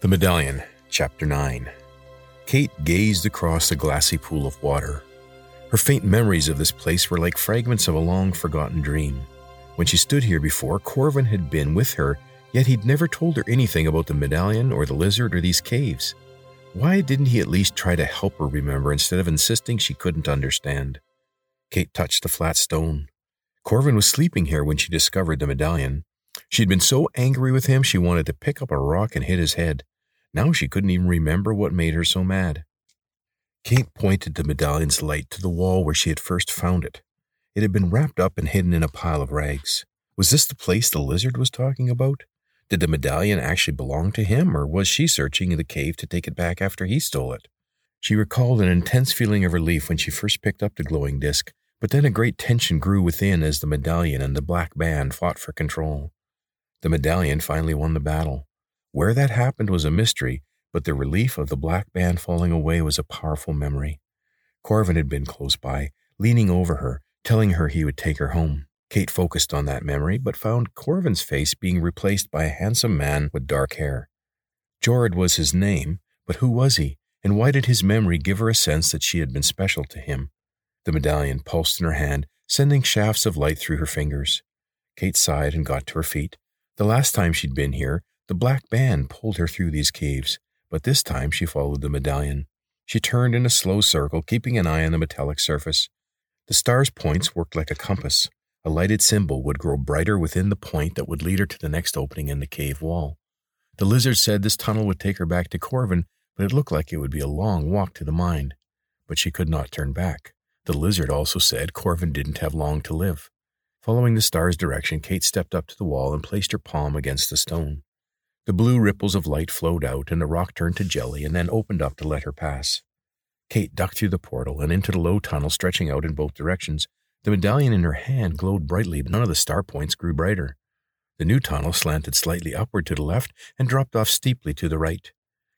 The Medallion, Chapter 9. Kate gazed across the glassy pool of water. Her faint memories of this place were like fragments of a long forgotten dream. When she stood here before, Corvin had been with her, yet he'd never told her anything about the medallion or the lizard or these caves. Why didn't he at least try to help her remember instead of insisting she couldn't understand? Kate touched the flat stone. Corvin was sleeping here when she discovered the medallion. She'd been so angry with him she wanted to pick up a rock and hit his head. Now she couldn't even remember what made her so mad. Kate pointed the medallion's light to the wall where she had first found it. It had been wrapped up and hidden in a pile of rags. Was this the place the lizard was talking about? Did the medallion actually belong to him, or was she searching in the cave to take it back after he stole it? She recalled an intense feeling of relief when she first picked up the glowing disk, but then a great tension grew within as the medallion and the black band fought for control. The medallion finally won the battle. Where that happened was a mystery, but the relief of the black band falling away was a powerful memory. Corvin had been close by, leaning over her, telling her he would take her home. Kate focused on that memory, but found Corvin's face being replaced by a handsome man with dark hair. Jorid was his name, but who was he, and why did his memory give her a sense that she had been special to him? The medallion pulsed in her hand, sending shafts of light through her fingers. Kate sighed and got to her feet. The last time she'd been here, the black band pulled her through these caves but this time she followed the medallion. She turned in a slow circle, keeping an eye on the metallic surface. The star's points worked like a compass. A lighted symbol would grow brighter within the point that would lead her to the next opening in the cave wall. The lizard said this tunnel would take her back to Corvin, but it looked like it would be a long walk to the mine. But she could not turn back. The lizard also said Corvin didn't have long to live. Following the star's direction, Kate stepped up to the wall and placed her palm against the stone. The blue ripples of light flowed out, and the rock turned to jelly and then opened up to let her pass. Kate ducked through the portal and into the low tunnel stretching out in both directions. The medallion in her hand glowed brightly, but none of the star points grew brighter. The new tunnel slanted slightly upward to the left and dropped off steeply to the right.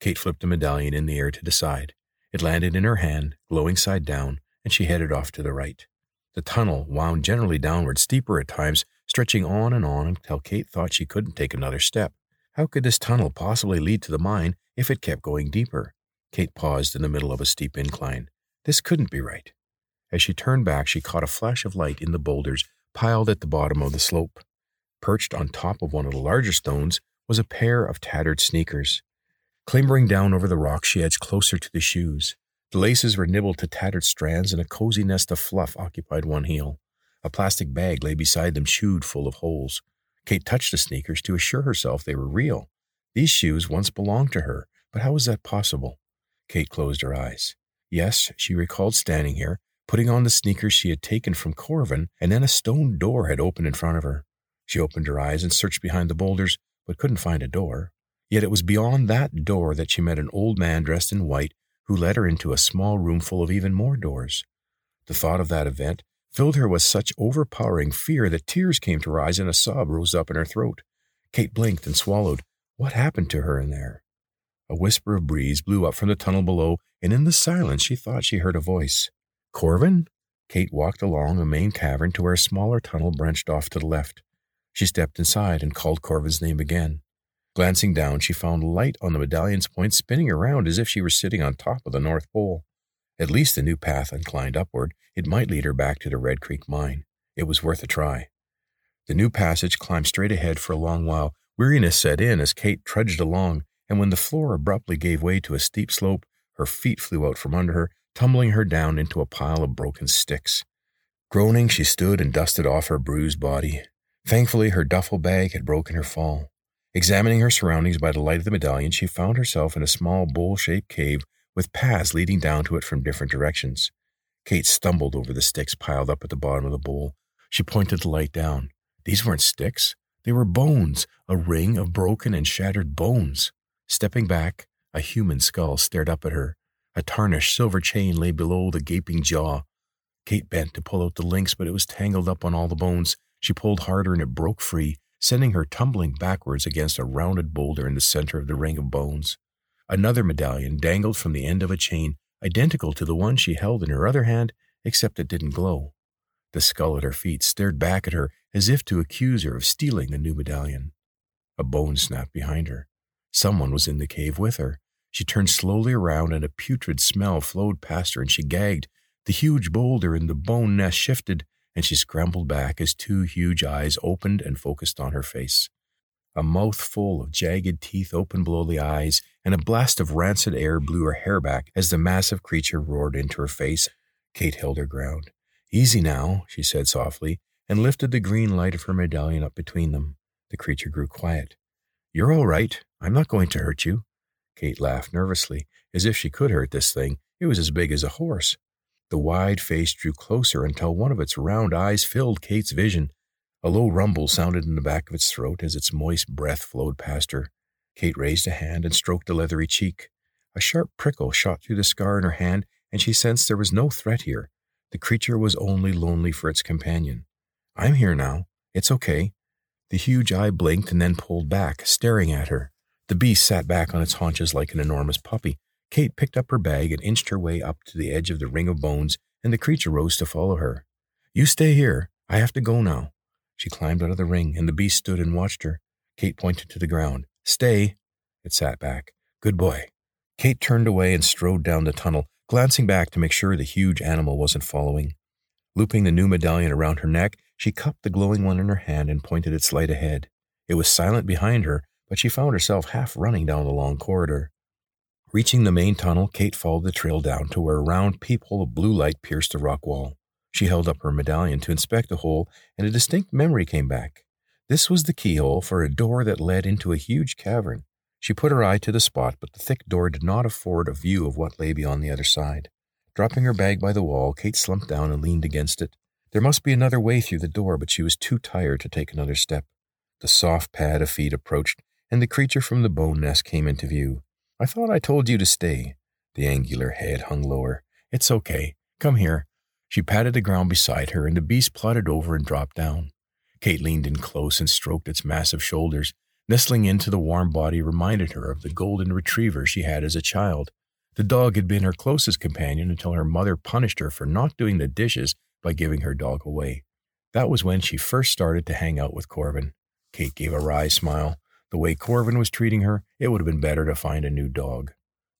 Kate flipped the medallion in the air to decide. It landed in her hand, glowing side down, and she headed off to the right. The tunnel wound generally downward, steeper at times, stretching on and on until Kate thought she couldn't take another step. How could this tunnel possibly lead to the mine if it kept going deeper? Kate paused in the middle of a steep incline. This couldn't be right. As she turned back, she caught a flash of light in the boulders piled at the bottom of the slope. Perched on top of one of the larger stones was a pair of tattered sneakers. Clambering down over the rock, she edged closer to the shoes. The laces were nibbled to tattered strands, and a cozy nest of fluff occupied one heel. A plastic bag lay beside them, chewed full of holes. Kate touched the sneakers to assure herself they were real. These shoes once belonged to her, but how was that possible? Kate closed her eyes. Yes, she recalled standing here, putting on the sneakers she had taken from Corvin, and then a stone door had opened in front of her. She opened her eyes and searched behind the boulders, but couldn't find a door. Yet it was beyond that door that she met an old man dressed in white who led her into a small room full of even more doors. The thought of that event filled her with such overpowering fear that tears came to her eyes and a sob rose up in her throat. Kate blinked and swallowed. What happened to her in there? A whisper of breeze blew up from the tunnel below, and in the silence she thought she heard a voice. Corvin? Kate walked along a main cavern to where a smaller tunnel branched off to the left. She stepped inside and called Corvin's name again. Glancing down, she found light on the medallion's point spinning around as if she were sitting on top of the North Pole. At least the new path inclined upward. It might lead her back to the Red Creek mine. It was worth a try. The new passage climbed straight ahead for a long while. Weariness set in as Kate trudged along, and when the floor abruptly gave way to a steep slope, her feet flew out from under her, tumbling her down into a pile of broken sticks. Groaning, she stood and dusted off her bruised body. Thankfully, her duffel bag had broken her fall. Examining her surroundings by the light of the medallion, she found herself in a small bowl shaped cave with paths leading down to it from different directions. Kate stumbled over the sticks piled up at the bottom of the bowl. She pointed the light down. These weren't sticks. They were bones, a ring of broken and shattered bones. Stepping back, a human skull stared up at her. A tarnished silver chain lay below the gaping jaw. Kate bent to pull out the links, but it was tangled up on all the bones. She pulled harder and it broke free, sending her tumbling backwards against a rounded boulder in the center of the ring of bones. Another medallion dangled from the end of a chain, identical to the one she held in her other hand, except it didn't glow. The skull at her feet stared back at her as if to accuse her of stealing the new medallion. A bone snapped behind her. Someone was in the cave with her. She turned slowly around and a putrid smell flowed past her and she gagged. The huge boulder in the bone nest shifted and she scrambled back as two huge eyes opened and focused on her face. A mouth full of jagged teeth opened below the eyes, and a blast of rancid air blew her hair back as the massive creature roared into her face. Kate held her ground. Easy now, she said softly, and lifted the green light of her medallion up between them. The creature grew quiet. You're all right. I'm not going to hurt you. Kate laughed nervously, as if she could hurt this thing. It was as big as a horse. The wide face drew closer until one of its round eyes filled Kate's vision. A low rumble sounded in the back of its throat as its moist breath flowed past her. Kate raised a hand and stroked a leathery cheek. A sharp prickle shot through the scar in her hand, and she sensed there was no threat here. The creature was only lonely for its companion. I'm here now. It's okay. The huge eye blinked and then pulled back, staring at her. The beast sat back on its haunches like an enormous puppy. Kate picked up her bag and inched her way up to the edge of the ring of bones, and the creature rose to follow her. You stay here. I have to go now. She climbed out of the ring, and the beast stood and watched her. Kate pointed to the ground. Stay. It sat back. Good boy. Kate turned away and strode down the tunnel, glancing back to make sure the huge animal wasn't following. Looping the new medallion around her neck, she cupped the glowing one in her hand and pointed its light ahead. It was silent behind her, but she found herself half running down the long corridor. Reaching the main tunnel, Kate followed the trail down to where a round peephole of blue light pierced the rock wall. She held up her medallion to inspect the hole, and a distinct memory came back. This was the keyhole for a door that led into a huge cavern. She put her eye to the spot, but the thick door did not afford a view of what lay beyond the other side. Dropping her bag by the wall, Kate slumped down and leaned against it. There must be another way through the door, but she was too tired to take another step. The soft pad of feet approached, and the creature from the bone nest came into view. I thought I told you to stay. The angular head hung lower. It's okay. Come here. She patted the ground beside her, and the beast plodded over and dropped down. Kate leaned in close and stroked its massive shoulders. Nestling into the warm body reminded her of the golden retriever she had as a child. The dog had been her closest companion until her mother punished her for not doing the dishes by giving her dog away. That was when she first started to hang out with Corvin. Kate gave a wry smile. The way Corvin was treating her, it would have been better to find a new dog.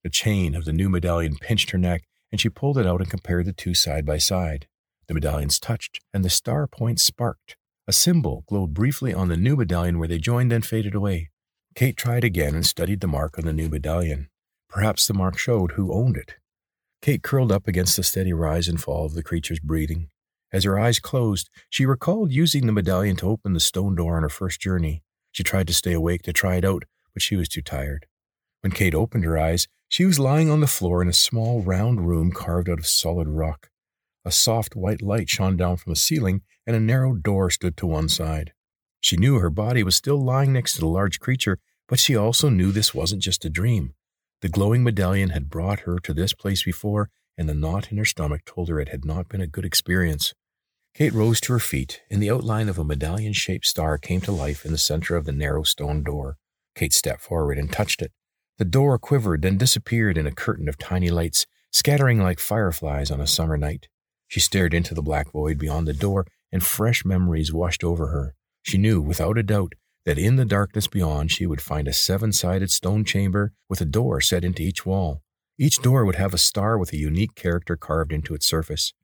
The chain of the new medallion pinched her neck, and she pulled it out and compared the two side by side. The medallions touched, and the star points sparked. A symbol glowed briefly on the new medallion where they joined, then faded away. Kate tried again and studied the mark on the new medallion. Perhaps the mark showed who owned it. Kate curled up against the steady rise and fall of the creature's breathing. As her eyes closed, she recalled using the medallion to open the stone door on her first journey. She tried to stay awake to try it out, but she was too tired. When Kate opened her eyes, she was lying on the floor in a small round room carved out of solid rock. A soft white light shone down from the ceiling, and a narrow door stood to one side. She knew her body was still lying next to the large creature, but she also knew this wasn't just a dream. The glowing medallion had brought her to this place before, and the knot in her stomach told her it had not been a good experience. Kate rose to her feet, and the outline of a medallion shaped star came to life in the center of the narrow stone door. Kate stepped forward and touched it. The door quivered, then disappeared in a curtain of tiny lights, scattering like fireflies on a summer night. She stared into the black void beyond the door, and fresh memories washed over her. She knew, without a doubt, that in the darkness beyond she would find a seven sided stone chamber with a door set into each wall. Each door would have a star with a unique character carved into its surface.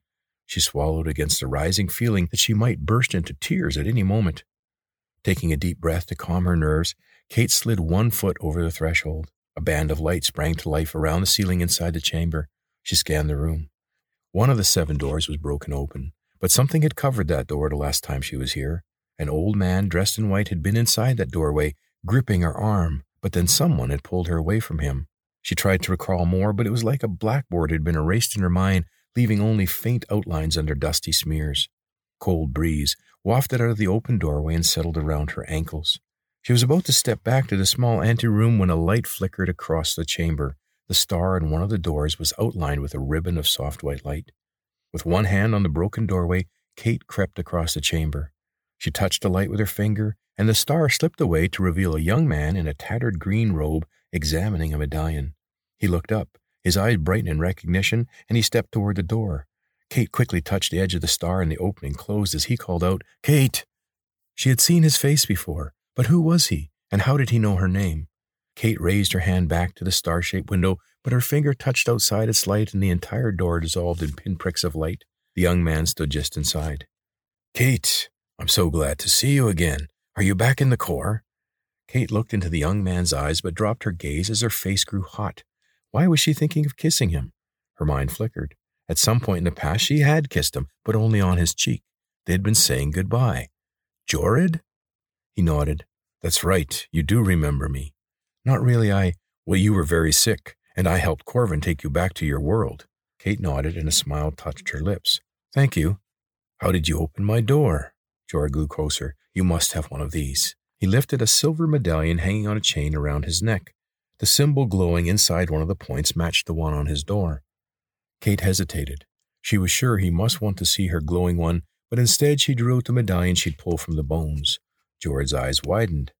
She swallowed against the rising feeling that she might burst into tears at any moment. Taking a deep breath to calm her nerves, Kate slid one foot over the threshold. A band of light sprang to life around the ceiling inside the chamber. She scanned the room. One of the seven doors was broken open, but something had covered that door the last time she was here. An old man dressed in white had been inside that doorway, gripping her arm, but then someone had pulled her away from him. She tried to recall more, but it was like a blackboard had been erased in her mind leaving only faint outlines under dusty smears. Cold breeze wafted out of the open doorway and settled around her ankles. She was about to step back to the small anteroom when a light flickered across the chamber. The star in one of the doors was outlined with a ribbon of soft white light. With one hand on the broken doorway, Kate crept across the chamber. She touched the light with her finger, and the star slipped away to reveal a young man in a tattered green robe examining a medallion. He looked up, his eyes brightened in recognition, and he stepped toward the door. Kate quickly touched the edge of the star, and the opening closed as he called out, Kate! She had seen his face before, but who was he, and how did he know her name? Kate raised her hand back to the star shaped window, but her finger touched outside its light and the entire door dissolved in pinpricks of light. The young man stood just inside. Kate, I'm so glad to see you again. Are you back in the Cor? Kate looked into the young man's eyes, but dropped her gaze as her face grew hot. Why was she thinking of kissing him? Her mind flickered. At some point in the past, she had kissed him, but only on his cheek. They had been saying goodbye. Jorid? He nodded. That's right. You do remember me. Not really. I. Well, you were very sick, and I helped Corvin take you back to your world. Kate nodded, and a smile touched her lips. Thank you. How did you open my door? Jorid grew closer. You must have one of these. He lifted a silver medallion hanging on a chain around his neck. The symbol glowing inside one of the points matched the one on his door. Kate hesitated. She was sure he must want to see her glowing one, but instead she drew out the medallion she'd pulled from the bones. Jorid's eyes widened.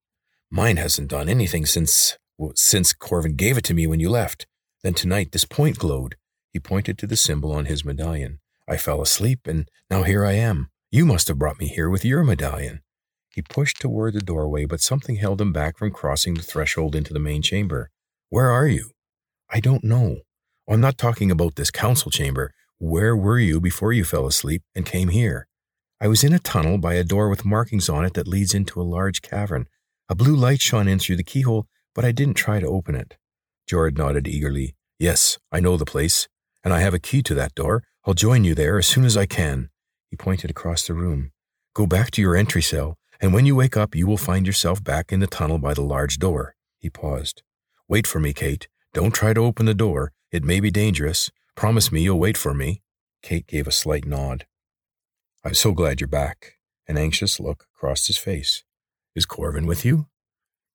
Mine hasn't done anything since since Corvin gave it to me when you left. Then tonight this point glowed. He pointed to the symbol on his medallion. I fell asleep, and now here I am. You must have brought me here with your medallion. He pushed toward the doorway, but something held him back from crossing the threshold into the main chamber. Where are you? I don't know. I'm not talking about this council chamber. Where were you before you fell asleep and came here? I was in a tunnel by a door with markings on it that leads into a large cavern. A blue light shone in through the keyhole, but I didn't try to open it. Jorid nodded eagerly. Yes, I know the place, and I have a key to that door. I'll join you there as soon as I can. He pointed across the room. Go back to your entry cell, and when you wake up, you will find yourself back in the tunnel by the large door. He paused. Wait for me, Kate. Don't try to open the door. It may be dangerous. Promise me you'll wait for me. Kate gave a slight nod. I'm so glad you're back. An anxious look crossed his face. Is Corvin with you?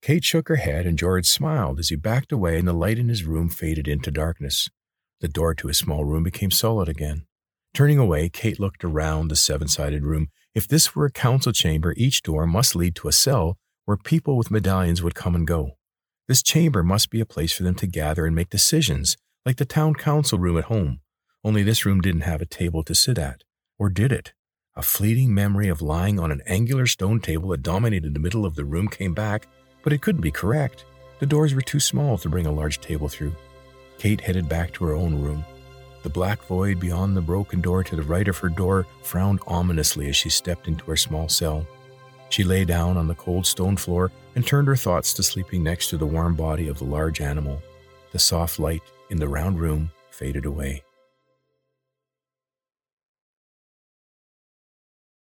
Kate shook her head, and Jorid smiled as he backed away and the light in his room faded into darkness. The door to his small room became solid again. Turning away, Kate looked around the seven sided room. If this were a council chamber, each door must lead to a cell where people with medallions would come and go. This chamber must be a place for them to gather and make decisions, like the town council room at home. Only this room didn't have a table to sit at. Or did it? A fleeting memory of lying on an angular stone table that dominated the middle of the room came back, but it couldn't be correct. The doors were too small to bring a large table through. Kate headed back to her own room. The black void beyond the broken door to the right of her door frowned ominously as she stepped into her small cell. She lay down on the cold stone floor and turned her thoughts to sleeping next to the warm body of the large animal. The soft light in the round room faded away.